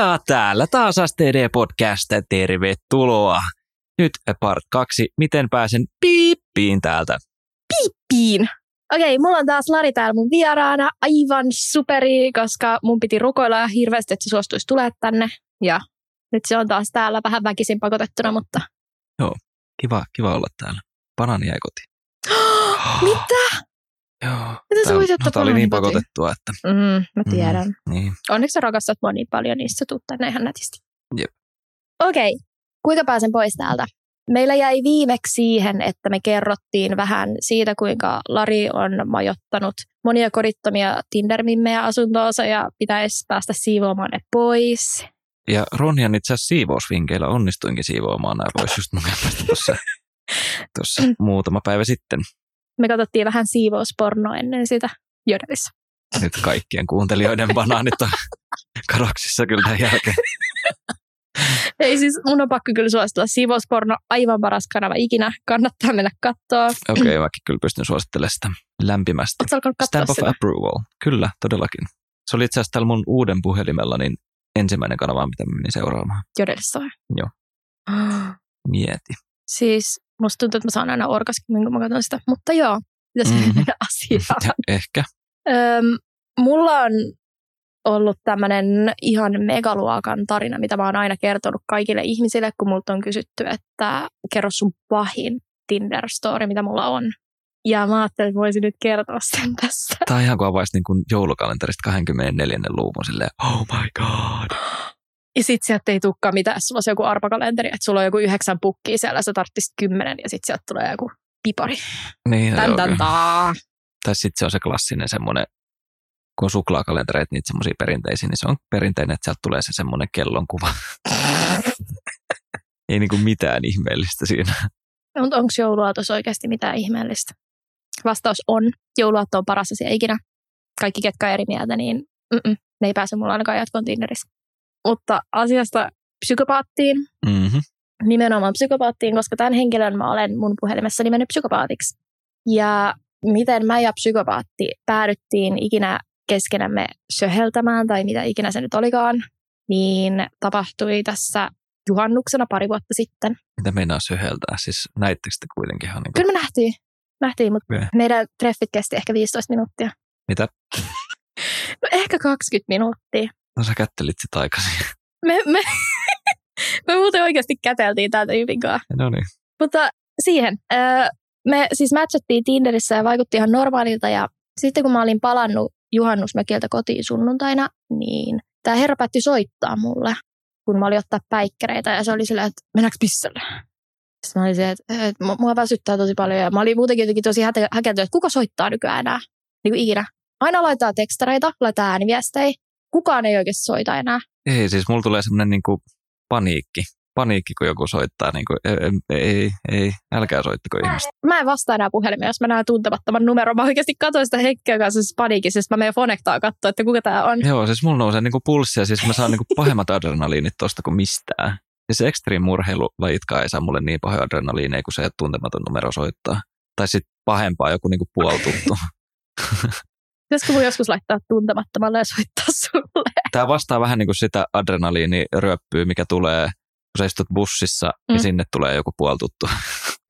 Ja täällä taas STD Podcast, tervetuloa. Nyt part kaksi, miten pääsen piippiin täältä. Piippiin. Okei, mulla on taas Lari täällä mun vieraana. Aivan superi, koska mun piti rukoilla hirveästi, että se suostuisi tulee tänne. Ja nyt se on taas täällä vähän väkisin pakotettuna, mutta... Kiva, kiva olla täällä. Banani jäi kotiin. Mitä? Joo. Miten sä voit ottaa Tää oli niin kotiin? pakotettua, että... Mm, mä tiedän. Mm, niin. Onneksi sä rakastat mua niin paljon, niin sä tuut tänne ihan nätisti. Jep. Okei, kuinka pääsen pois täältä? Meillä jäi viimeksi siihen, että me kerrottiin vähän siitä, kuinka Lari on majottanut monia kodittomia Tinder-mimmejä asuntoonsa ja pitäisi päästä siivoamaan ne pois. Ja Ronjan itse asiassa siivousvinkeillä onnistuinkin siivoamaan nämä pois just mun tuossa, tuossa muutama päivä sitten. Me katsottiin vähän siivouspornoa ennen sitä Jodelissä. Nyt kaikkien kuuntelijoiden banaanit on kadoksissa kyllä tämän jälkeen. Ei siis, mun on pakko kyllä suositella siivousporno, aivan paras kanava ikinä. Kannattaa mennä katsoa. Okei, okay, mäkin kyllä pystyn suosittelemaan sitä lämpimästi. Stamp of sitä? approval. Kyllä, todellakin. Se oli itse asiassa tällä mun uuden puhelimella niin ensimmäinen kanava, mitä menin seuraamaan. Jodelissä vai? Joo. Mieti. Siis musta tuntuu, että mä saan aina orgasmin, kun mä katson sitä. Mutta joo, pitäisi Mhm. mennä asiaan. Ja ehkä. Öm, mulla on ollut tämmöinen ihan megaluokan tarina, mitä mä oon aina kertonut kaikille ihmisille, kun multa on kysytty, että kerro sun pahin Tinder-story, mitä mulla on. Ja mä ajattelin, että voisin nyt kertoa sen tässä. Tämä on ihan kuin avaisi niin kuin joulukalenterista 24. luvun silleen, oh my god. Ja sit sieltä ei tulekaan mitään, jos sulla olisi joku arpakalenteri, että sulla on joku yhdeksän pukkia siellä, sä tarvitsit kymmenen ja sit sieltä tulee joku pipari. Niin, Tän, tän. Tai sitten se on se klassinen semmoinen, kun on suklaakalentereita, niitä semmoisia perinteisiä, niin se on perinteinen, että sieltä tulee se semmoinen kellonkuva. Ei niinku mitään ihmeellistä siinä. No, mutta onko jouluaatos oikeasti mitään ihmeellistä? Vastaus on. Jouluaatto on paras asia ikinä. Kaikki, ketkä on eri mieltä, niin mm-mm, ne ei pääse mulla ainakaan jatkoon Tinderissä. Mutta asiasta psykopaattiin, Mm-hmm. nimenomaan psykopaattiin, koska tämän henkilön mä olen mun puhelimessa nimennyt psykopaatiksi. Ja miten mä ja psykopaatti päädyttiin ikinä keskenämme söheltämään, tai mitä ikinä se nyt olikaan, niin tapahtui tässä juhannuksena pari vuotta sitten. Mitä meinaa söheltää? Siis näittekö te kuitenkin ihan niin kuin, Kyllä me nähtiin, nähtiin mutta Okei. meidän treffit kesti ehkä 15 minuuttia. mitä? No ehkä 20 minuuttia. No sä kättelit sit aikaisin. Me, me, me muuten oikeasti käteltiin täältä Jypin kanssa. No niin. Mutta siihen. Me siis matchattiin Tinderissä ja vaikutti ihan normaalilta. Ja sitten kun mä olin palannut juhannusmökiltä kotiin sunnuntaina, niin tämä herra päätti soittaa mulle, kun mä olin ottaa päikkäreitä. Ja se oli silleen, että mennäänkö pissalle? Sitten mä olin se, että, että mua- mua väsyttää tosi paljon. Ja mä olin muutenkin jotenkin tosi hätä- häkeltynyt, että kuka soittaa nykyään enää? Niin kuin ikinä. Aina laittaa tekstareita, laittaa ääniviestejä. Kukaan ei oikeasti soita enää. Ei, siis mulla tulee semmoinen niin kuin paniikki. Paniikki, kun joku soittaa. Niin kuin, ei, ei, ei, älkää soittako ihmistä. Mä en vastaa enää puhelimeen, jos mä näen tuntemattoman numeron. Mä oikeasti katsoin sitä hetkeä kanssa siis paniikissa, siis mä menen Fonectaa katsoa, että kuka tää on. Joo, siis mulla nousee niin kuin pulssi ja siis mä saan niin kuin pahemmat adrenaliinit tosta kuin mistään. Siis extreme murheilulajitkaan ei saa mulle niin pahoja adrenaliineja, kun se tuntematon numero soittaa. Tai sitten pahempaa joku niin kuin puoltuttu. Pitäisikö mun joskus laittaa tuntemattomalle ja soittaa sulle? Tämä vastaa vähän niin kuin sitä adrenaliiniryöppyä, mikä tulee, kun sä istut bussissa mm. ja sinne tulee joku puoltuttu.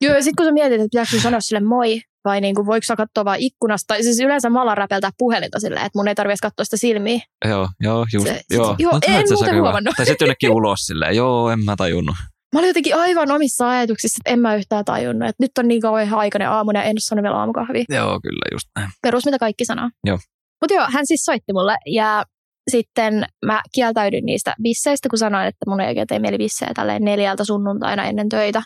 Joo, ja sitten kun sä mietit, että pitääkö sanoa sille moi, vai niin kuin, voiko sä katsoa vaan ikkunasta, siis yleensä mä alan räpeltää puhelinta silleen, että mun ei tarvitse katsoa sitä silmiä. joo, joo, just. Se- joo, joo, No, en muuten huomannut. Tai sitten jonnekin ulos silleen, joo, en mä tajunnut. Mä olin jotenkin aivan omissa ajatuksissa, että en mä yhtään tajunnut, että nyt on niin kauhean aikainen aamu ja en ole vielä aamukahvia. Joo, kyllä, just näin. perus, mitä kaikki sanoo. Joo. Mutta joo, hän siis soitti mulle ja sitten mä kieltäydyin niistä bisseistä, kun sanoin, että mun ei oikein tee mieli bissejä tälleen neljältä sunnuntaina ennen töitä.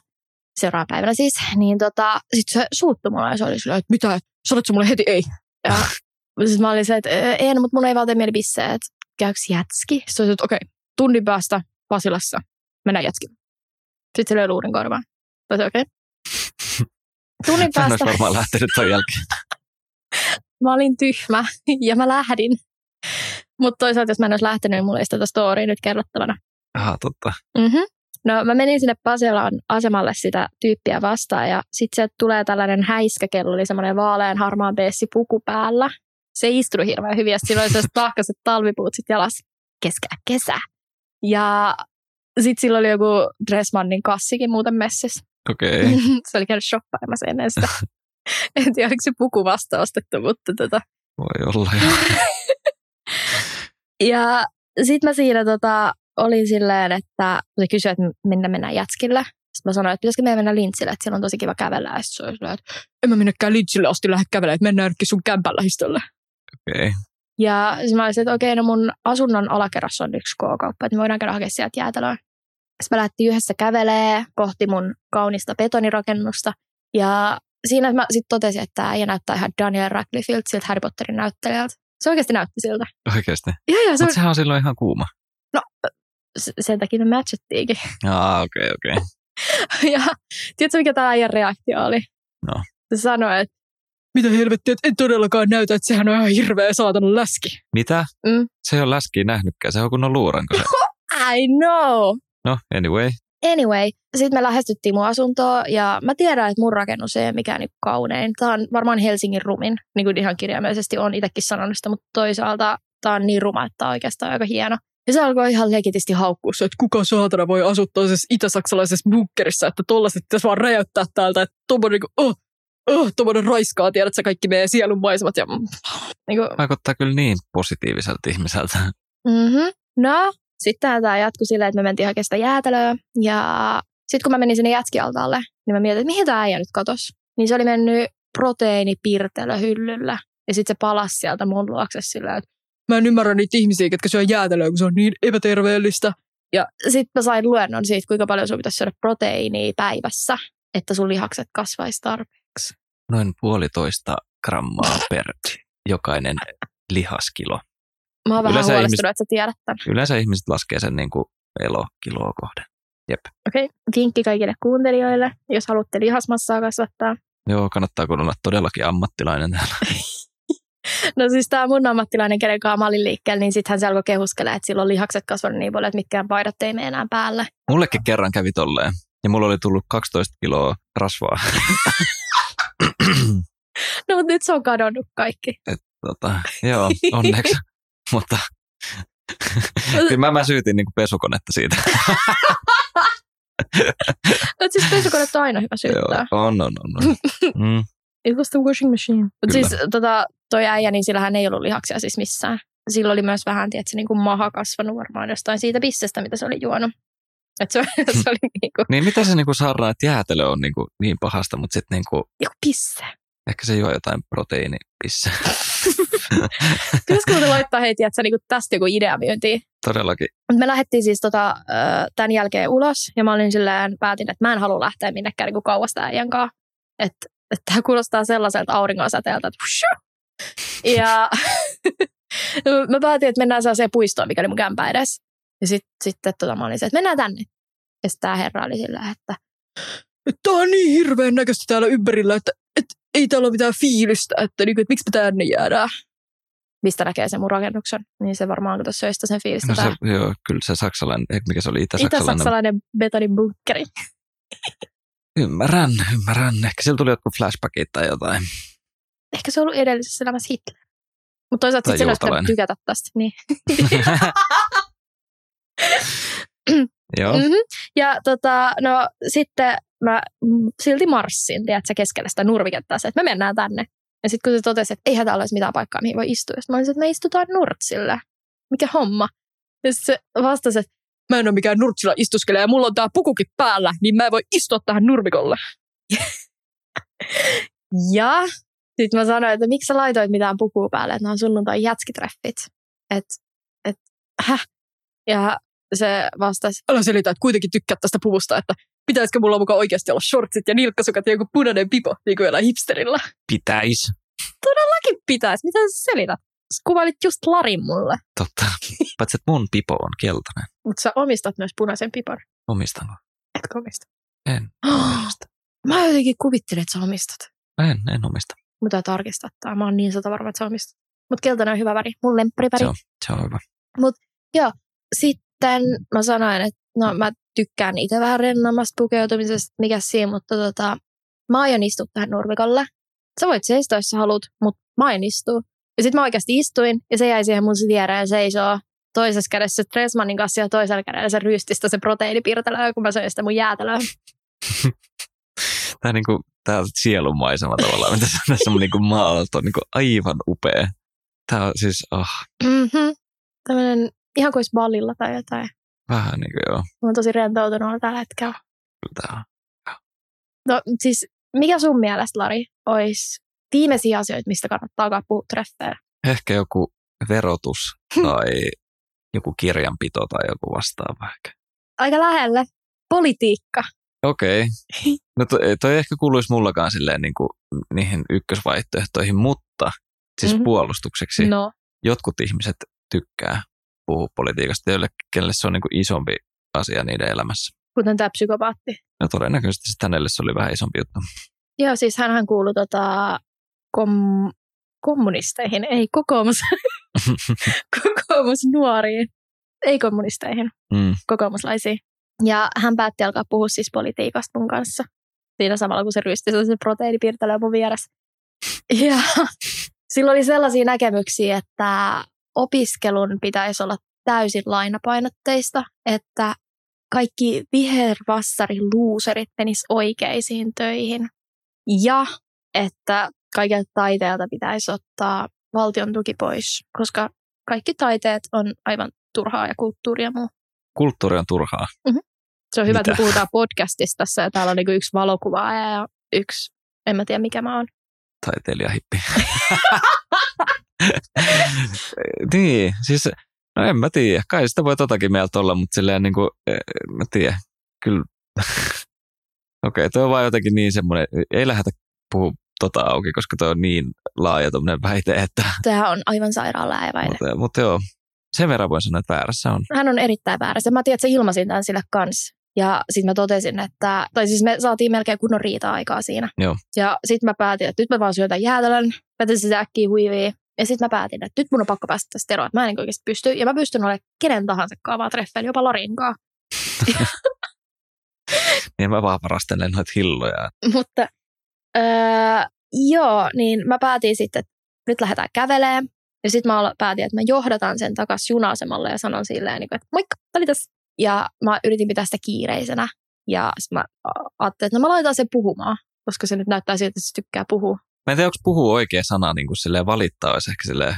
Seuraavana päivänä siis. Niin tota, sit se suuttui mulle ja se oli silleen, että mitä, sanotko mulle heti ei? Ja siis mä olin se, että "Ö, en, mutta mun ei vaan tee mieli bissejä, että käyks jätski? Sitten okei, tunnin päästä Pasilassa, mennään jätski. Sitten se löi luurin korvaan. Mä okei. Tunnin Hän päästä olisi varmaan lähtenyt ton jälkeen. mä olin tyhmä ja mä lähdin. Mutta toisaalta, jos mä en olisi lähtenyt, niin mulla ei tätä storya nyt kerrottavana. Aha, totta. Mm-hmm. No mä menin sinne Pasilan asemalle sitä tyyppiä vastaan ja sitten sieltä tulee tällainen häiskäkello, eli semmoinen vaalean harmaan beessi puku päällä. Se istunut hirveän hyvin ja sillä oli sellaiset tahkaiset talvipuut sit jalas keskellä kesää. Ja sitten sillä oli joku Dressmannin kassikin muuten messissä. Okei. Okay. se oli käynyt shoppailemassa ennen sitä. en tiedä, oliko se puku vasta ostettu, mutta tota. Voi olla jo. ja sitten mä siinä tota, olin silleen, että se kysyi, että minne mennään jätskille. Sitten mä sanoin, että pitäisikö meidän mennä Lintsille, että siellä on tosi kiva kävellä. Ja se oli silleen, että en mä mennäkään Lintsille asti lähde kävelemään, että mennään sun kämpän lähistölle. Okei. Okay. Ja sitten mä olisin, että okei, no mun asunnon alakerrassa on yksi K-kauppa, että me voidaan käydä hakemaan sieltä jäätelöä. Sitten me lähdettiin yhdessä kävelee kohti mun kaunista betonirakennusta. Ja siinä mä sitten totesin, että tämä äijä näyttää ihan Daniel Radcliffeilta, siltä Harry Potterin näyttelijältä. Se oikeasti näytti siltä. Oikeasti? Joo, joo. Se Mutta sehän on silloin ihan kuuma. No, sen takia me matchattiinkin. Aa, okei, okay, okei. Okay. ja tiedätkö, mikä tämä äijän reaktio oli? No. Se sanoi, että mitä helvettiä, että en todellakaan näytä, että sehän on ihan hirveä saatana läski. Mitä? Mm. Se ei ole läskiä nähnytkään, se on kunnon luuranko se. I know. No, anyway. Anyway, sitten me lähestyttiin mun asuntoa ja mä tiedän, että mun rakennus ei ole mikään niinku kaunein. Tämä on varmaan Helsingin rumin, niin kuin ihan kirjaimellisesti on itsekin sanonut sitä, mutta toisaalta tämä on niin ruma, että tämä on oikeastaan aika hieno. Ja se alkoi ihan legitisti haukkua että kuka saatana voi asua toisessa itä-saksalaisessa bunkkerissa, että tollaset pitäisi vaan räjäyttää täältä, että tuommoinen niin oh, oh, tuommoinen raiskaa, tiedät sä kaikki meidän sielun maisemat. Ja, niin kuin... Vaikuttaa kyllä niin positiiviselta ihmiseltä. Mm-hmm. No, sitten tämä jatkui silleen, että me mentiin hakemaan sitä jäätelöä. Ja sitten kun mä menin sinne jätskialtaalle, niin mä mietin, että mihin tämä äijä nyt katosi. Niin se oli mennyt proteiinipirtelöhyllyllä. Ja sitten se palasi sieltä mun luokse silleen, että mä en ymmärrä niitä ihmisiä, jotka syö jäätelöä, kun se on niin epäterveellistä. Ja sitten mä sain luennon siitä, kuinka paljon sun pitäisi syödä proteiinia päivässä, että sun lihakset kasvaisi tarpeeksi. Noin puolitoista grammaa per jokainen lihaskilo. Mä oon vähän yleensä huolestunut, ihmiset, että sä tiedät tämän. Yleensä ihmiset laskee sen niin kuin elokiloa kohden. Jep. Okei, okay. vinkki kaikille kuuntelijoille, jos haluatte lihasmassaa kasvattaa. Joo, kannattaa kun olla todellakin ammattilainen täällä. no siis tämä mun ammattilainen, kenen kanssa mä olin liikkeellä, niin sitten hän se alkoi kehuskella, että silloin lihakset kasvanut niin paljon, että mitkään paidat ei mene enää päälle. Mullekin kerran kävi tolleen. Ja mulla oli tullut 12 kiloa rasvaa. no mutta nyt se on kadonnut kaikki. Et, tota, joo, onneksi. Mutta kyllä mä, mä syytin niin pesukonetta siitä. no siis pesukonetta on aina hyvä syyttää. Joo, on, on, on. Mm. It was the washing machine. Mutta siis tota, toi äijä, niin sillähän ei ollut lihaksia siis missään. Sillä oli myös vähän, tiedätkö, niin kuin maha kasvanut varmaan jostain siitä pissestä, mitä se oli juonut. Et se, se oli niin kuin... niin mitä se niin kuin saadaan, että jäätelö on niin, kuin niin pahasta, mutta sitten niin kuin... Joku pisse. Ehkä se juo jotain proteiinipisse. Muuten laittaa hei, tiedätkö, niin tästä joku idea myyntiin? Todellakin. Me lähdettiin siis tota, tämän jälkeen ulos ja mä olin silleen, päätin, että mä en halua lähteä minnekään niin kauas tämän äijän kanssa. Että et tämä kuulostaa sellaiselta auringonsäteeltä, että Ja mä päätin, että mennään sellaiseen puistoon, mikä oli mun kämpä edes. Ja sitten sit, tota, mä olin se, että mennään tänne. Ja sitten tämä herra oli sillä, että tämä on niin hirveän näköistä täällä ympärillä, että, että ei täällä ole mitään fiilistä, että, niin, että miksi me tänne jäädään. Mistä näkee sen mun rakennuksen, niin se varmaan kun tuossa sen fiilistä. No se, joo, kyllä se saksalainen, mikä se oli itä-saksalainen. Itä-saksalainen betonibunkeri. ymmärrän, ymmärrän. Ehkä sillä tuli jotkut flashbackit tai jotain. Ehkä se on ollut edellisessä elämässä Hitler. Mutta toisaalta sitten olisi tykätä tästä. Niin. Joo. Mm-hmm. Ja tota, no sitten mä silti marssin, tiedätkö, keskellä sitä nurmikettaa, että me mennään tänne. Ja sitten kun se totesi, että eihän täällä olisi mitään paikkaa, mihin voi istua. Sitten mä olisin, että me istutaan nurtsille. Mikä homma? Ja se vastasi, että mä en ole mikään nurtsilla istuskelija ja mulla on tää pukukin päällä, niin mä en voi istua tähän nurmikolle. ja sitten mä sanoin, että miksi sä laitoit mitään pukua päälle, että nämä on sunnuntai jätskitreffit. Että et, häh? Ja se vastasi, älä selitä, että kuitenkin tykkää tästä puvusta, että pitäisikö mulla mukaan oikeasti olla shortsit ja nilkkasukat ja joku punainen pipo, niin kuin hipsterillä. Pitäis. Todellakin pitäis. Mitä sä selität? Sä kuvailit just Larin mulle. Totta. Paitsi, että mun pipo on keltainen. Mutta sä omistat myös punaisen pipon. Omistanko? Etkö omista? En. omista. Mä jotenkin kuvittelin, että sä omistat. En, en omista. Mutta tarkistaa tämä. Mä oon niin sata varma, että sä omistat. Mutta keltainen on hyvä väri. Mun lemppariväri. Se on, se on hyvä. Mutta joo, sitten mä sanoin, että no mä tykkään itse vähän rennommasta pukeutumisesta, mikä siinä, mutta tota, mä aion istua tähän nurmikolle. Sä voit seistua, jos sä haluat, mutta mä aion istua. Ja sitten mä oikeasti istuin, ja se jäi siihen mun viereen seisoo. toisessa kädessä Stressmanin kanssa ja toisella kädellä se rystistä se proteiinipirtelö, kun mä söin sitä mun jäätelöä. Tämä, niin kuin, tämä on sielunmaisema tavallaan, mitä tässä on niin kuin maalat on niin kuin aivan upea. Tämä on siis, oh, Mm-hmm. Tämmöinen ihan kuin olisi ballilla tai jotain. vähän niin kuin joo, Mä oon tosi rentoutunut tällä hetkellä. kyllä on. No siis, mikä sun mielestä, Lari, olisi viimeisiä asioita, mistä kannattaa alkaa puhua treffeillä? Ehkä joku verotus tai joku kirjanpito tai joku vastaava ehkä. Aika lähelle. Politiikka. Okei. Okay. No toi, toi ehkä kuuluisi mullakaan silleen niin kuin niihin ykkösvaihtoehtoihin, mutta siis Mhm. mm-hmm. puolustukseksi No, jotkut ihmiset tykkää puhua politiikasta, joille kelle se on niin kuin isompi asia niiden elämässä. kuten tämä psykopaatti. No todennäköisesti hänelle se oli vähän isompi juttu. Joo, siis hänhän kuului tota, kom, kommunisteihin, ei kokoomus, kokoomus nuoriin, ei kommunisteihin, Mm. kokoomuslaisiin. Ja hän päätti alkaa puhua siis politiikasta mun kanssa. Siinä samalla, kun se rysti se proteiinipiirtelö mun vieressä. Ja sillä oli sellaisia näkemyksiä, että opiskelun pitäisi olla täysin lainapainotteista, että kaikki vihervassari luuserit menis oikeisiin töihin. Ja että kaikilta taiteelta pitäisi ottaa valtion tuki pois, koska kaikki taiteet on aivan turhaa ja kulttuuri ja muu. Kulttuuri on turhaa. Se on hyvä, että Mitä? puhutaan podcastista tässä ja täällä on niinku yksi valokuvaaja ja yksi, en mä tiedä mikä mä oon. Taiteilijahippi. niin, siis no en mä tiedä. Kai sitä voi totakin mieltä olla, mutta silleen niin kuin, mä tiedä. Kyllä. Okei, okay, toi on vaan jotenkin niin semmoinen, ei lähdetä puhua tota auki, koska toi on niin laaja tommonen väite, että, Tämä on aivan sairaan lääväinen. mutta, mutta joo, sen verran voin sanoa, että väärässä on. Hän on erittäin väärässä. Mä tiedän, että se ilmasin tämän sille kanssa. Ja sitten mä totesin, että, tai siis me saatiin melkein kunnon riita-aikaa siinä. Joo. Ja sitten mä päätin, että nyt mä vaan syötän jäätelön, päätin sitä äkkiä huiviin. Ja sitten mä päätin, että nyt mun on pakko päästä tästä eroon, että mä en niin oikeasti pysty. Ja mä pystyn olemaan kenen tahansa kaavaa treffeillä, jopa Larinkaan. Niin mä vaan varastelen noita hilloja. Mutta öö, joo, niin mä päätin sitten, että nyt lähdetään kävelemään. Ja sitten mä päätin, että mä johdatan sen takaisin juna-asemalle ja sanon silleen, niin kuin, että moikka, oli tässä. Ja mä yritin pitää sitä kiireisenä. Ja sitten mä ajattelin, että no mä laitan sen puhumaan, koska se nyt näyttää siltä, että se tykkää puhua. Mä en tiedä, onko puhuu oikea sana, niin kuin silleen valittaa olisi ehkä silleen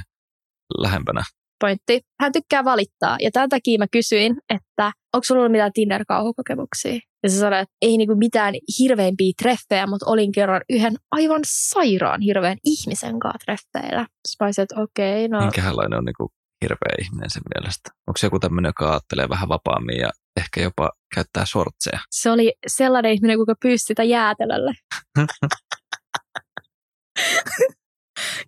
lähempänä. Pointti. Hän tykkää valittaa. Ja tämän takia mä kysyin, että onko sulla ollut mitään Tinder-kauhukokemuksia? Ja se sanoi, että ei niinku mitään hirveämpiä treffejä, mutta olin kerran yhden aivan sairaan hirveän ihmisen kanssa treffeillä. Sitten että okei, no Minkälainen on niin kuin hirveä ihminen sen mielestä? Onko se joku tämmöinen, joka ajattelee vähän vapaammin ja ehkä jopa käyttää sortseja? se oli sellainen ihminen, kuka pyysi sitä jäätelölle.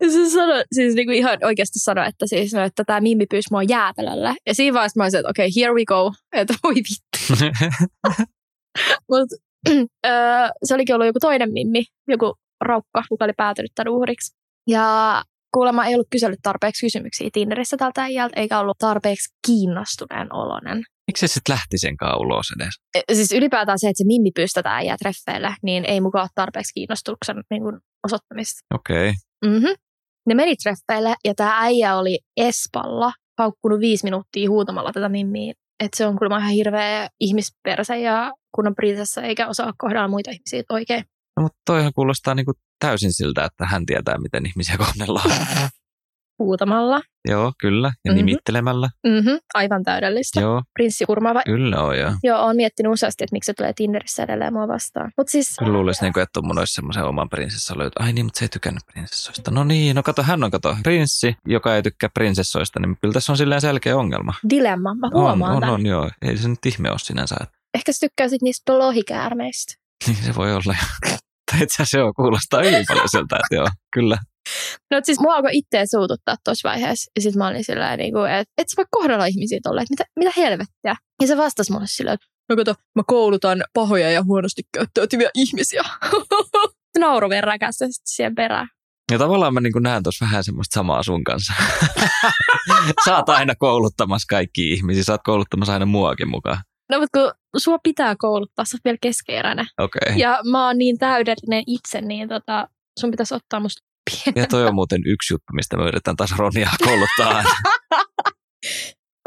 Ja se sanoi, siis niinku ihan oikeasti sanoi, että, siis, no, että tämä Mimmi pyysi mua jäätelölle. Ja siinä vaiheessa mä olisin, että okei, okay, here we go. Että voi vittu. Mut, öö, se olikin ollut joku toinen Mimmi, joku raukka, kuka oli päätynyt tämän uhriksi. Ja kuulemma ei ollut kysellyt tarpeeksi kysymyksiä Tinderissä tältä äijältä, eikä ollut tarpeeksi kiinnostuneen oloinen. Miksi se sitten lähti sen ulos edes? E, Siis ylipäätään se, että se Mimmi pyysi tätä äijää treffeille, niin ei mukaan ole tarpeeksi kiinnostuksen niin kuin osoittamista. Okei. Okay. Mm-hmm. Ne meni treffeille ja tämä äijä oli Espalla haukkunut viisi minuuttia huutamalla tätä mimmiä. Että se on kuulemma ihan hirveä ihmisperse ja kunnon prinsessa eikä osaa kohdella muita ihmisiä oikein. No, mutta toihan kuulostaa niin kuin täysin siltä, että hän tietää, miten ihmisiä kohdellaan. Huutamalla. Joo, kyllä. Ja Mhm. mm-hmm. nimittelemällä. Mm-hmm. Aivan täydellistä. Joo, Prinssi Kurmaava. kyllä on joo. Joo, olen miettinyt useasti, että miksi se tulee Tinderissä edelleen mua vastaan. Mutta siis, Kyllä luulisi, niin kuin, että mun olisi semmoisen oman prinsessan löytä. Ai niin, mutta se ei tykännyt prinsessoista. No niin, no kato, hän on kato prinssi, joka ei tykkää prinsessoista, niin kyllä tässä on silleen selkeä ongelma. dilemma. Mä On, huomaan on, tämän. on, joo. Ei se nyt ihme ole sinänsä. Ehkä sä tykkäisit niistä lohikäärmeistä. Niin se voi olla. Tai itse asiassa joo, kuulostaa hyvin paljon siltä, että joo, kyllä. No siis mua alkoi itseä suututtaa tuossa vaiheessa. Ja sitten mä olin sillä niin kuin, että et sä voi kohdella ihmisiä tolleen, että mitä, mitä helvettiä. Ja se vastasi mulle silleen, että no kato, mä koulutan pahoja ja huonosti käyttäytyviä ihmisiä. Nauru verrakästä sitten siihen perään. Ja tavallaan mä niin näen tuossa vähän semmoista samaa sun kanssa. sä oot aina kouluttamassa kaikki ihmisiä, sä oot kouluttamassa aina muakin mukaan. No mutta kun sua pitää kouluttaa, sä vielä keskeeräinen. Okay. Ja mä oon niin täydellinen itse, niin tota, sun pitäisi ottaa musta pieni. Ja toi on muuten yksi juttu, mistä mä yritän taas Ronia kouluttaa.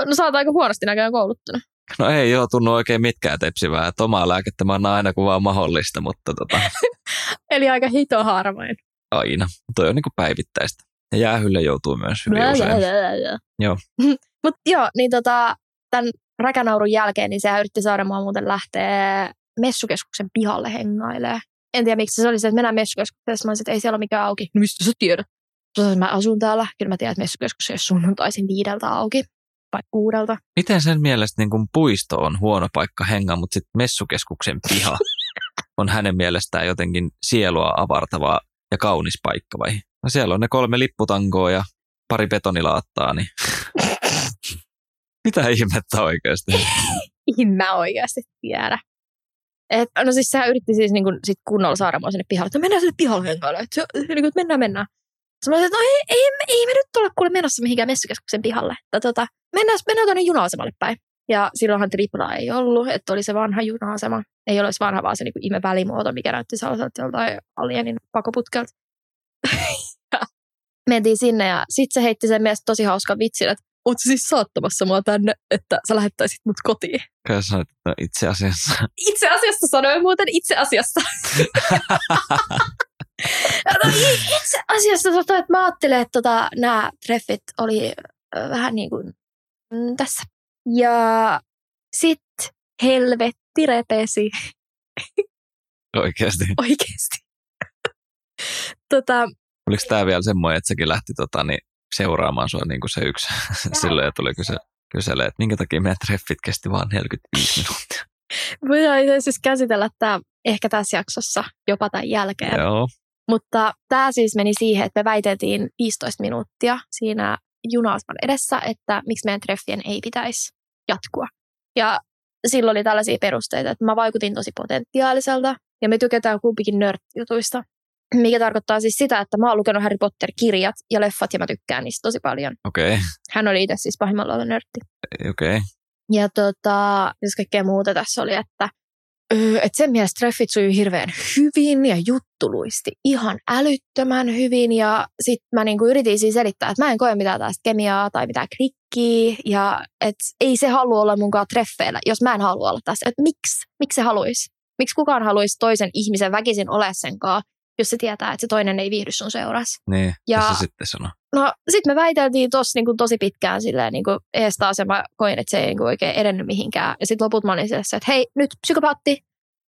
No sä oot aika huonosti näköjään kouluttunut. No ei joutunut oikein mitkään tepsivää. Että omaa lääkettä mä annan aina kun vaan mahdollista, mutta tota, Eli aika hito harvoin. aina. Toi on niinku päivittäistä. Ja jäähylle joutuu myös hyvin usein. Joo. Mutta joo, niin tota, tämän räkänaurun jälkeen, niin sehän yritti saada mua muuten lähteä messukeskuksen pihalle hengailee. En tiedä miksi se oli se, että mennään messukeskukseen. Mä olisin, että ei siellä ole mikään auki. No mistä sä tiedät? Mä sanoin, mä asun täällä. Kyllä mä tiedän, että messukeskus ei ole sunnuntaisin viideltä auki. Vai kuudelta. Miten sen mielestä niin kun puisto on huono paikka hengaa, mutta sitten messukeskuksen piha on hänen mielestään jotenkin sielua avartava ja kaunis paikka vai? No siellä on ne kolme lipputankoa ja pari betonilaattaa, niin mitä ihmettä oikeasti? En mä oikeasti tiedä. Et, no siis sehän yritti siis niin kun, sit kunnolla saada mua sinne pihalle, että no mennään sinne pihalle hengaille. Että, niin että mennään, mennään. Sanoin, että no ei, ei, ei me nyt ole kuule menossa mihinkään messukeskuksen pihalle. Että, tota, mennään, mennään tuonne juna-asemalle päin. Ja silloinhan tripla ei ollut, että oli se vanha juna-asema. Ei ole vanha, vaan se niin ihme välimuoto, mikä näytti sellaiselta joltain alienin pakoputkelta. mentiin sinne ja sitten se heitti sen mielestä tosi hauskan vitsin, että oot sä siis saattamassa mua tänne, että sä lähettäisit mut kotiin. Kai sanoit, että no itse asiassa. Itse asiassa sanoin muuten itse asiassa. no, i- itse asiassa tota, että mä ajattelen, että tota, nämä treffit oli vähän niin kuin mm, tässä. Ja sit helvetti repesi Oikeasti. oikeasti. tota, Oliko tämä vielä semmoinen, että sekin lähti tota, niin, seuraamaan sua niin kuin se yksi silloin ja tuli kyse, kyselee, että minkä takia meidän treffit kesti vaan 45 minuuttia. voidaan itse asiassa käsitellä tämä ehkä tässä jaksossa jopa tämän jälkeen. Joo, Mutta tämä siis meni siihen, että me väiteltiin 15 minuuttia siinä junasman edessä, että miksi meidän treffien ei pitäisi jatkua. Ja silloin oli tällaisia perusteita, että mä vaikutin tosi potentiaaliselta ja me tykätään kumpikin nörtjutuista. Mikä tarkoittaa siis sitä, että mä oon lukenut Harry Potter-kirjat ja leffat ja mä tykkään niistä tosi paljon. okei, Hän oli itse siis pahimmalla nörtti. okei. Ja tota, jos kaikkea muuta tässä oli, että öö, et sen mielestä treffit sujui hirveän hyvin ja juttu luisti ihan älyttömän hyvin. Ja sitten mä niinku yritin siis selittää, että mä en koe mitään tästä kemiaa tai mitään krikkiä. Ja et ei se halua olla munkaan treffeillä, jos mä en halua olla tässä. Et miksi? Miksi se haluaisi? Miksi kukaan haluaisi toisen ihmisen väkisin ole senkaan, jos se tietää, että se toinen ei viihdy sun seurassa? Niin, Ja- se sitten sano. No sitten me väiteltiin tossa niinku tosi pitkään silleen niinku ees taas ja mä koin, että se ei niinku oikein edennyt mihinkään. Ja sitten loput mä olin silleen, että hei nyt psykopaatti,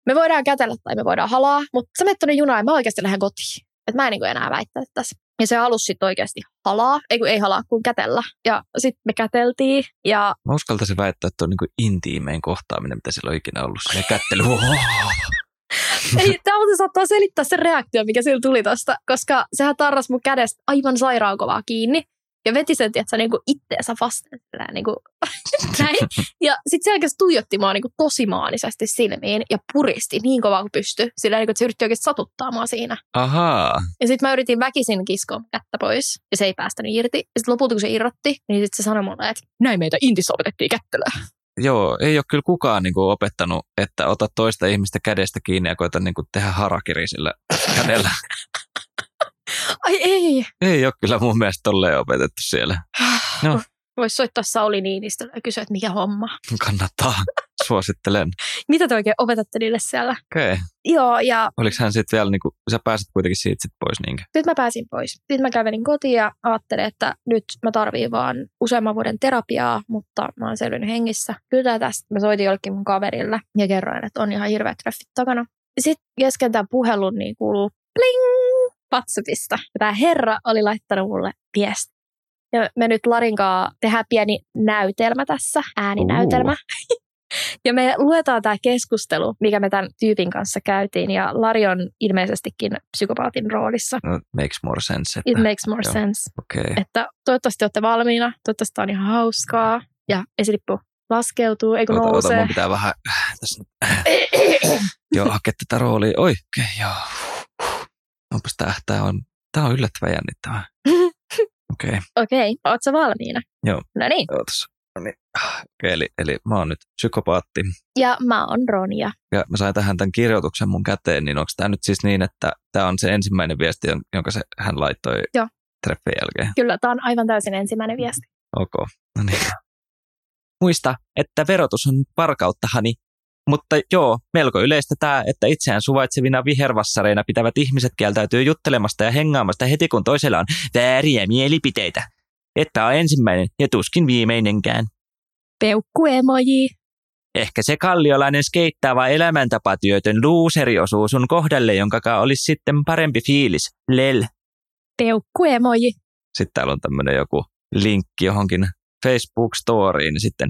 me voidaan kätellä tai me voidaan halaa, mutta sä menet tonne junaan ja mä oikeasti lähden kotiin. Että mä en niinku enää väittää tässä. Ja se halusi sitten oikeasti halaa, ei kun ei halaa, kun kätellä. Ja sitten me käteltiin ja Mä uskaltaisin väittää, että on niin intiimein kohtaaminen, mitä sillä on ikinä ollut. Se kättely. Ei, tämä muuten saattaa selittää sen reaktio, mikä sillä tuli tosta, koska sehän tarras mun kädestä aivan sairaan kovaa kiinni. Ja veti sen, tiedätkö, niin kuin itteensä vasten. Niin kuin, näin. Ja sitten se oikeasti tuijotti mua niin kuin tosi maanisesti silmiin ja puristi niin kovaa kuin pystyi. Sillä niin kuin, että se yritti oikeasti satuttaa mua siinä. Ahaa. Ja sitten mä yritin väkisin kiskoa kättä pois. Ja se ei päästänyt irti. Ja sitten lopulta kun se irrotti, niin sitten se sanoi mulle, että näin meitä Intissä opetettiin kättelöä. Joo, ei ole kyllä kukaan niin kuin, opettanut, että ota toista ihmistä kädestä kiinni ja koita niin kuin, tehdä harakiri sillä kädellä. Ai ei. ei ole kyllä mun mielestä tolleen opetettu siellä. No. Voisi soittaa Sauli Niinistölle ja kysyä, että mikä homma. Kannattaa. Suosittelen. Mitä te oikein opetatte niille siellä? Okei. Okay. Joo, ja Oliko hän sitten vielä, niin kuin, sä pääsit kuitenkin siitä sit pois niinkö? sitten mä pääsin pois. Sitten mä kävelin kotiin ja ajattelin, että nyt mä tarviin vaan useamman vuoden terapiaa, mutta mä oon selvinnyt hengissä. Kyllä tästä mä soitin jollekin mun kaverille ja kerroin, että on ihan hirveät treffit takana. Sitten kesken tämän puhelun niin kuuluu pling WhatsAppista. Ja tämä herra oli laittanut mulle viesti. Ja me nyt Larinkaa tehdään pieni näytelmä tässä, ääninäytelmä. Ja me luetaan tämä keskustelu, mikä me tämän tyypin kanssa käytiin. Ja Lari on ilmeisestikin psykopaatin roolissa. No, makes more sense. It Että, makes more joo. sense. Okay. Että toivottavasti olette valmiina. Toivottavasti tämä on ihan hauskaa. Ja esilippu laskeutuu, eikö Ota, ota, nousee. mun pitää vähän tässä nyt. Joo, hakea tätä roolia. Oi, okay, joo. Onpas tää, tää on, tää on yllättävän jännittävää. Okei, okay, Okei, okay, ootko valmiina? Joo. No niin. ootas. No niin. Okay, eli, eli mä oon nyt psykopaatti Ja mä oon Ronja. ja mä sain tähän tämän kirjoituksen mun käteen, niin onko tämä nyt siis niin, että tämä on se ensimmäinen viesti, jon- jonka se, hän laittoi Joo. treffin jälkeen? Kyllä, tämä on aivan täysin ensimmäinen viesti. Ok, no niin. muista, että verotus on varkauttahani. Mutta joo, melko yleistä tämä, että itseään suvaitsevina vihervassareina pitävät ihmiset kieltäytyy juttelemasta ja hengaamasta heti kun toisella on vääriä mielipiteitä. Että on ensimmäinen ja tuskin viimeinenkään. Peukkuemoji. Ehkä se kalliolainen skeittaava elämäntapatyötön luuseri osuu sun kohdalle, jonka olisi sitten parempi fiilis. Lel. Peukkuemoji. Sitten täällä on tämmöinen joku linkki johonkin Facebook-storiin, niin sitten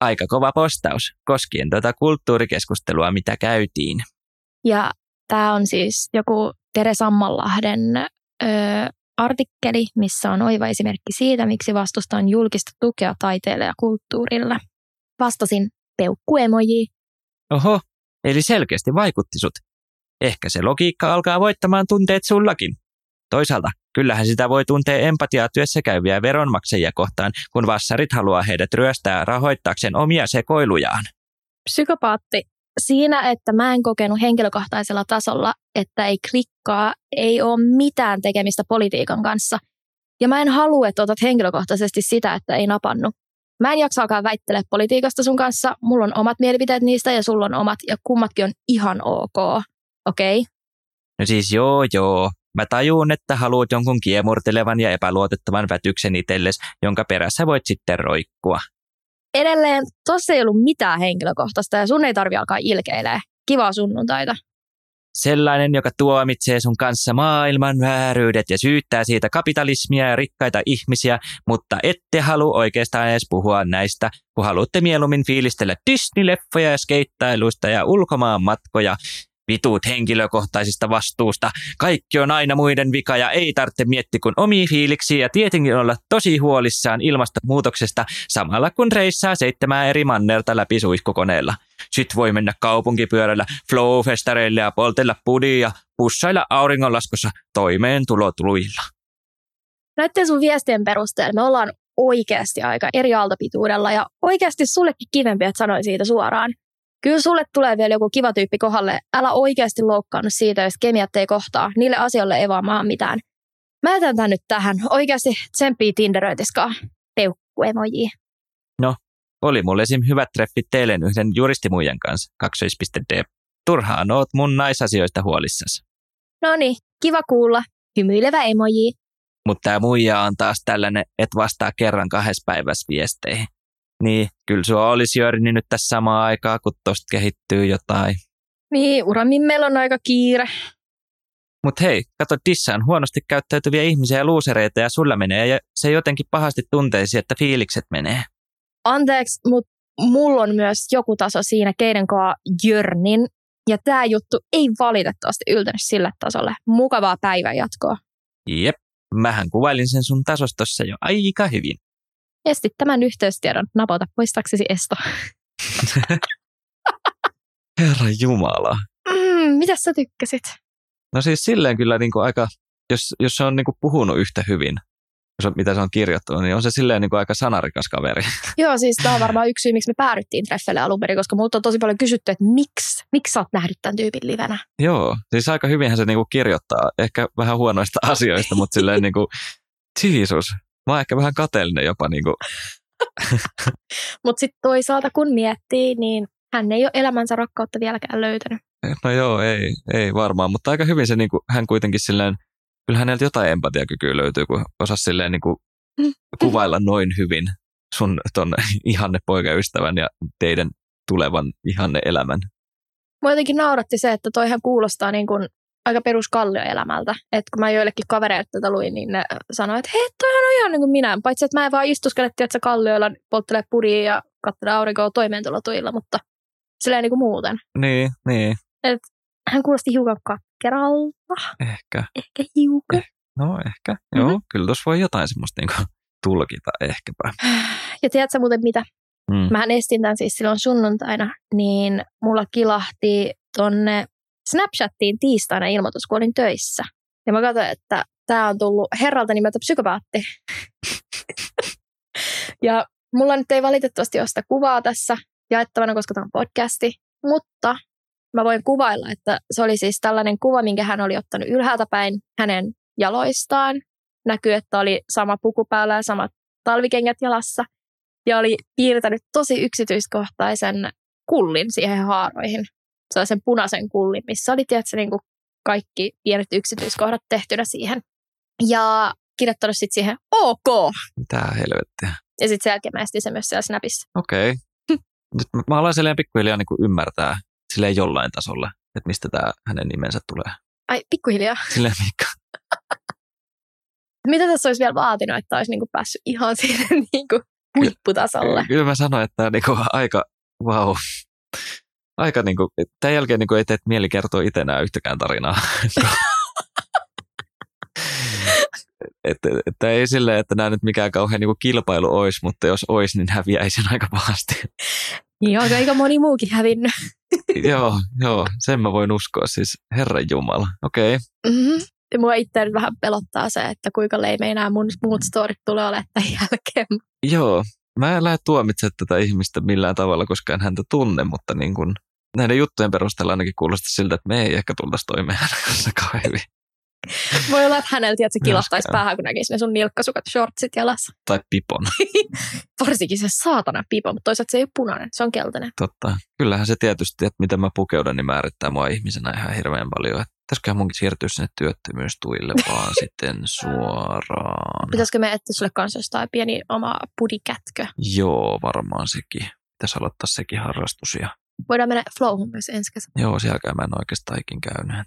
aika kova postaus koskien tätä kulttuurikeskustelua, mitä käytiin. Ja tämä on siis joku Tere Sammanlahden ö, artikkeli, missä on oiva esimerkki siitä, miksi vastustan julkista tukea taiteelle ja kulttuurille. Vastasin peukkuemoji. Oho, eli selkeästi vaikutti sut. Ehkä se logiikka alkaa voittamaan tunteet sullakin. Toisaalta, kyllähän sitä voi tuntea empatiaa työssä käyviä veronmaksajia kohtaan, kun vassarit haluaa heidät ryöstää rahoittaakseen omia sekoilujaan. Psykopaatti. Siinä, että mä en kokenut henkilökohtaisella tasolla, että ei klikkaa, ei ole mitään tekemistä politiikan kanssa. Ja mä en halua, että otat henkilökohtaisesti sitä, että ei napannut. Mä en jaksa alkaa väittele politiikasta sun kanssa. Mulla on omat mielipiteet niistä ja sulla on omat ja kummatkin on ihan ok. Okei? Okay? No siis joo joo, Mä tajuun, että haluat jonkun kiemurtelevan ja epäluotettavan vätyksen itselles, jonka perässä voit sitten roikkua. Edelleen, tossa ei ollut mitään henkilökohtaista ja sun ei tarvi alkaa ilkeilee. Kivaa sunnuntaita. Sellainen, joka tuomitsee sun kanssa maailman vääryydet ja syyttää siitä kapitalismia ja rikkaita ihmisiä, mutta ette halua oikeastaan edes puhua näistä, kun haluatte mieluummin fiilistellä Disney-leffoja ja skeittailuista ja ulkomaan matkoja Vitut henkilökohtaisista vastuusta. Kaikki on aina muiden vika ja ei tarvitse miettiä kuin omia fiiliksiä ja tietenkin olla tosi huolissaan ilmastonmuutoksesta samalla kun reissaa seitsemää eri mannerta läpi suihkukoneella. Sitten voi mennä kaupunkipyörällä, flowfestareille ja poltella pudia ja pussailla auringonlaskussa toimeen tulotuluilla. Näiden sun viestien perusteella me ollaan oikeasti aika eri aaltopituudella ja oikeasti sullekin kivempi, että sanoi siitä suoraan. Kyllä sulle tulee vielä joku kiva tyyppi kohdalle. Älä oikeasti loukkaannut siitä, jos kemiat ei kohtaa. Niille asioille ei vaan maa mitään. Mä jätän tän nyt tähän. Oikeasti tsemppii Tinderöitiskaa. Peukku emoji. No, oli mulle esim. hyvät treffit teille yhden juristimuijan kanssa. Kaksois.d. Turhaan oot mun naisasioista huolissasi. No niin, kiva kuulla. Hymyilevä emoji. Mutta tämä muija on taas tällainen, että vastaa kerran kahdessa päivässä viesteihin. Niin, kyllä sua olisi Jörni nyt tässä samaa aikaa, kun tosta kehittyy jotain. Niin, uramin meillä on aika kiire. Mutta hei, kato, dissaan huonosti käyttäytyviä ihmisiä ja luusereita ja sulla menee ja se jotenkin pahasti tunteisi, että fiilikset menee. Anteeksi, mutta mulla on myös joku taso siinä, keiden Jörnin. Ja tämä juttu ei valitettavasti yltänyt sille tasolle. Mukavaa päivän jatkoa. Jep, mähän kuvailin sen sun tasostossa jo aika hyvin. Esti tämän yhteystiedon, napauta poistaksesi esto. Herra Jumala. Mm, mitä sä tykkäsit? No siis silleen kyllä niin kuin aika, jos, jos se on niin kuin puhunut yhtä hyvin, jos, mitä se on kirjoittanut, niin on se silleen niin kuin aika sanarikas kaveri. Joo, siis tämä on varmaan yksi syy, miksi me päädyttiin treffelle alun perin, koska multa on tosi paljon kysytty, että miksi, miksi sä oot nähnyt tämän tyypin livenä? Joo, siis aika hyvinhän se niin kuin kirjoittaa, ehkä vähän huonoista asioista, mutta silleen niin kuin, Jeesus, Mä oon ehkä vähän kateellinen jopa. Niin kuin. Mutta sitten toisaalta kun miettii, niin hän ei ole elämänsä rakkautta vieläkään löytänyt. No joo, ei, ei varmaan, mutta aika hyvin se niin kuin, hän kuitenkin silleen, kyllä häneltä jotain empatiakykyä löytyy, kun osasi silleen niin kuin, kuvailla noin hyvin sun ton ihanne poikaystävän ja teidän tulevan ihanne elämän. Mua jotenkin nauratti se, että toihan kuulostaa niin kuin aika perus kallioelämältä. Että kun mä joillekin kavereille tätä luin, niin ne sanoi, että hei, toihan on ihan niin kuin minä. Paitsi, että mä en vaan istuskele, että kallioilla polttele puria ja katsele aurinkoa toimeentulotuilla, mutta silleen niin kuin muuten. Niin, niin. Et hän kuulosti hiukan katkeralta. Ehkä. Ehkä hiukan. Eh, no ehkä, joo. Mm-hmm. Kyllä tuossa voi jotain semmoista niin tulkita ehkäpä. Ja tiedätkö muuten mitä? Mm. Mähän estin tämän siis silloin sunnuntaina, niin mulla kilahti tonne Snapchattiin tiistaina ilmoitus, kun olin töissä. Ja mä katsoin, että tämä on tullut herralta nimeltä psykopaatti. ja mulla nyt ei valitettavasti ole sitä kuvaa tässä jaettavana, koska tämä on podcasti, mutta mä voin kuvailla, että se oli siis tällainen kuva, minkä hän oli ottanut ylhäältä päin hänen jaloistaan. Näkyy, että oli sama puku päällä ja samat talvikengät jalassa. ja oli piirtänyt tosi yksityiskohtaisen kullin siihen haaroihin. Sellaisen punaisen kullin, missä oli tietysti niin kuin kaikki pienet yksityiskohdat tehtynä siihen. Ja kirjoittanut sitten siihen OK. Mitä helvettiä. Ja sitten sen jälkeen mä estin sen myös siellä Snapissa. Okei. Okay. Nyt mä- aloin silleen pikkuhiljaa niin kuin ymmärtää silleen jollain tasolla, että mistä tämä hänen nimensä tulee. Ai, pikkuhiljaa. Silleen Mikka. Mitä tässä olisi vielä vaatinut, että olisi niinku päässyt ihan siihen niinku huipputasolle? Kyllä mä sanoin, että on niinku aika, wow. Aika niinku, tämän jälkeen niinku ei tee mieli kertoa itse enää yhtäkään tarinaa. että, että ei silleen, että nämä nyt mikään kauhean niinku kilpailu olisi, mutta jos olisi, niin häviäisin aika pahasti. Joo, aika moni muukin hävinnyt. joo, joo, sen mä voin uskoa. Siis Herran Jumala. Okei, okay. Mm-hmm. Mua itse vähän pelottaa se, että kuinka leime enää mun muut storit tulee olemaan tämän jälkeen. joo. Mä en lähde tuomitse tätä ihmistä millään tavalla, koska en häntä tunne, mutta niin kun, näiden juttujen perusteella ainakin kuulostaa siltä, että me ei ehkä tullaisi toimeen hänen kanssa hyvin. Voi olla, että häneltä että se kilahtaisi päähän, kun näkisi ne sun nilkkasukat shortsit jalassa. Tai Pipon. Varsinkin se saatana pipo, mutta toisaalta se ei ole punainen, se on keltainen. Totta. Kyllähän se tietysti, että miten mä pukeudun, niin määrittää mua ihmisenä ihan hirveän paljon. Että Pitäisiköhän munkin siirtyä sinne työttömyystuille vaan sitten suoraan. Pitäisikö me etsiä sulle kanssa jostain pieni oma pudikätkö? Joo, varmaan sekin. Pitäisi aloittaa sekin harrastus. Ja... Voidaan mennä flowhun myös ensi kesänä. Joo, sielläkään mä en oikeastaan ikin käynyt.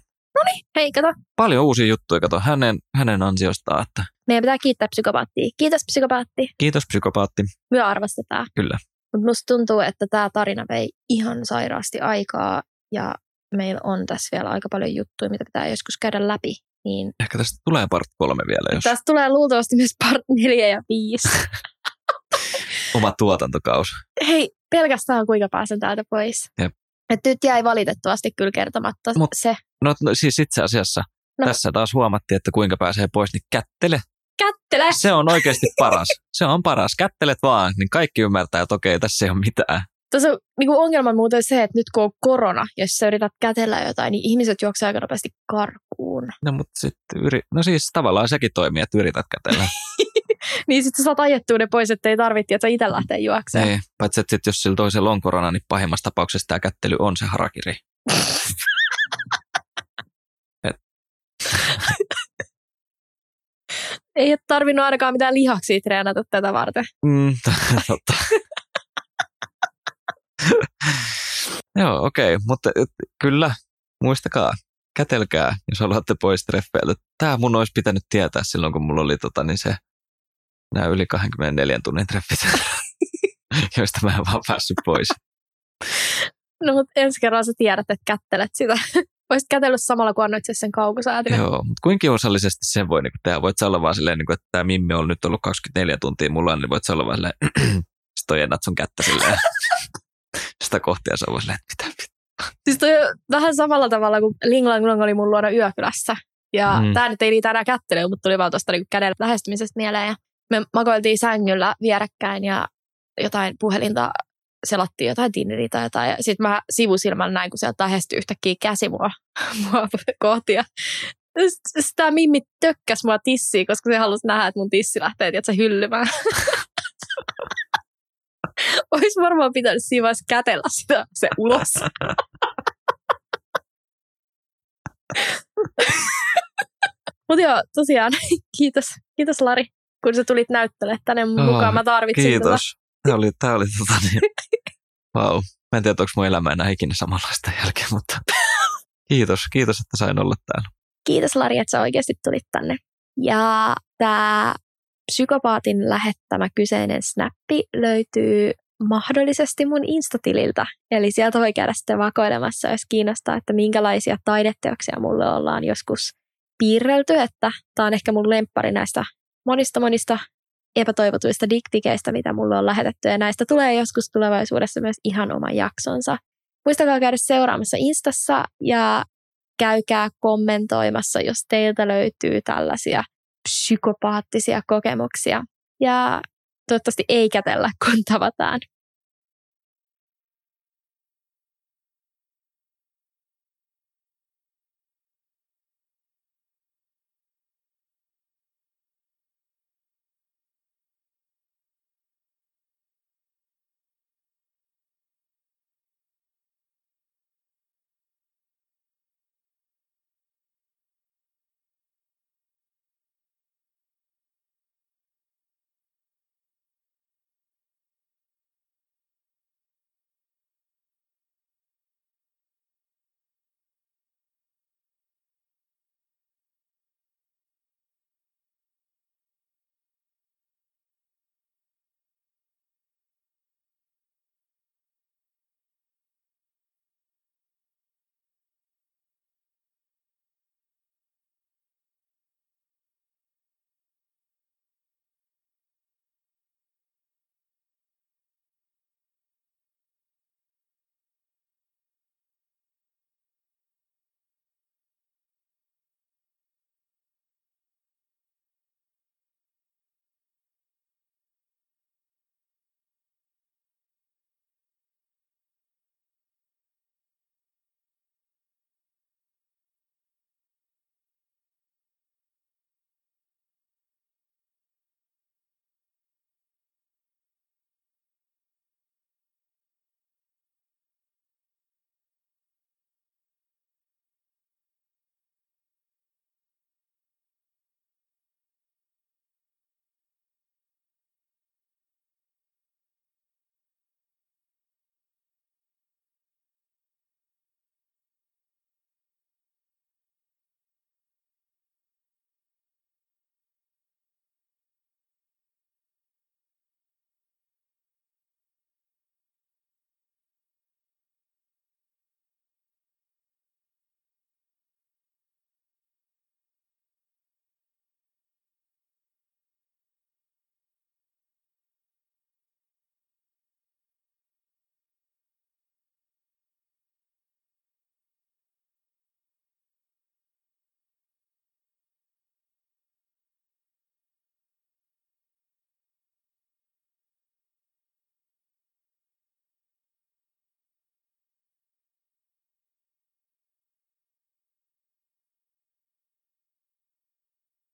Hei, kato. Paljon uusia juttuja, kato, hänen, hänen ansiostaan, että Meidän pitää kiittää psykopaattia. Kiitos psykopaatti. kiitos psykopaatti. Me arvostetaan. Kyllä. Mutta musta tuntuu, että tämä tarina vei ihan sairaasti aikaa ja meillä on tässä vielä aika paljon juttuja, mitä pitää joskus käydä läpi. Niin Ehkä tästä tulee part kolme vielä, jos tästä tulee luultavasti myös part 4 ja 5. oma tuotantokaus. Hei, pelkästään kuinka pääsen täältä pois. Jep. Et nyt jäi valitettavasti kyllä kertomatta Mut- se. No, no siis itse asiassa No. tässä taas huomattiin, että kuinka pääsee pois, niin kättele. Kättele! Se on oikeasti paras. Se on paras. Kättelet vaan, niin kaikki ymmärtää, että okei, tässä ei ole mitään. Tuossa on niinku ongelma muuten se, että nyt kun on korona, jos sä yrität kätellä jotain, niin ihmiset juoksevat aika nopeasti karkuun. No, mutta sitten yri... no siis tavallaan sekin toimii, että yrität kätellä. Niin sitten sä saat ajettua ne pois, ettei tarvitse, että sä itse lähtee juokseen. ei, paitsi että sit, jos sillä toisella on korona, niin pahimmassa tapauksessa tämä kättely on se harakiri. Ei ole tarvinnut ainakaan mitään lihaksia treenata tätä varten. Mm, totta. Joo, okei, okay, mutta kyllä, muistakaa, kätelkää, jos haluatte pois treffeiltä. Tämä mun olisi pitänyt tietää silloin, kun mulla oli tota, niin se, nämä yli 24 tunnin treffit, joista mä en vaan päässyt pois. No mutta ensi kerralla sä tiedät, että kättelet sitä. Olisit kätellyt samalla, kun annoit sen kaukosäätimen. Joo, mutta kuinka kiusallisesti sen voi niin tehdä? Voit sä olla vaan silleen, niin kuin, että tämä Mimmi on nyt ollut 24 tuntia mulla, niin voit sä olla vaan silleen, sit ojennat sun kättä silleen. Sitä kohtia se vaan silleen, että mitä Siis toi vähän samalla tavalla kuin Ling Lang Long oli mun luona yökylässä. Ja Mm. tämä nyt ei niitä enää kättelyä, mutta tuli vaan tuosta niinku käden lähestymisestä mieleen. Ja me makoiltiin sängyllä vierekkäin ja jotain puhelinta selattiin jotain Tinderiä tai jotain. Ja sitten mä sivusilmällä näin, kun sieltä lähestyi yhtäkkiä käsi mua, mua kohti. Ja sitä Mimmi tökkäs mua tissiin, koska se halusi nähdä, että mun tissi lähtee tiedätkö, hyllymään. Olisi varmaan pitänyt siinä vaiheessa kätellä sitä se ulos. Mutta joo, tosiaan, kiitos, kiitos Lari, kun sä tulit näyttelemään tänne mun Oh, mukaan. Mä tarvitsin Kiitos. Tämä oli, tämä oli tota niin, wow. Mä en tiedä, onko mun elämä enää ikinä samanlaista jälkeen, mutta kiitos, kiitos, että sain olla täällä. Tätä. Kiitos Lari, että sä oikeasti tulit tänne. Ja tämä psykopaatin lähettämä kyseinen snappi löytyy mahdollisesti mun Instatililtä. Eli sieltä voi käydä sitten vakoilemassa, jos kiinnostaa, että minkälaisia taideteoksia mulle ollaan joskus piirrelty. Että tämä on ehkä mun lemppari näistä monista monista epätoivotuista diktikeistä, mitä mulle on lähetetty. Ja näistä tulee joskus tulevaisuudessa myös ihan oma jaksonsa. Muistakaa käydä seuraamassa Instassa ja käykää kommentoimassa, jos teiltä löytyy tällaisia psykopaattisia kokemuksia. Ja toivottavasti ei kätellä, kun tavataan.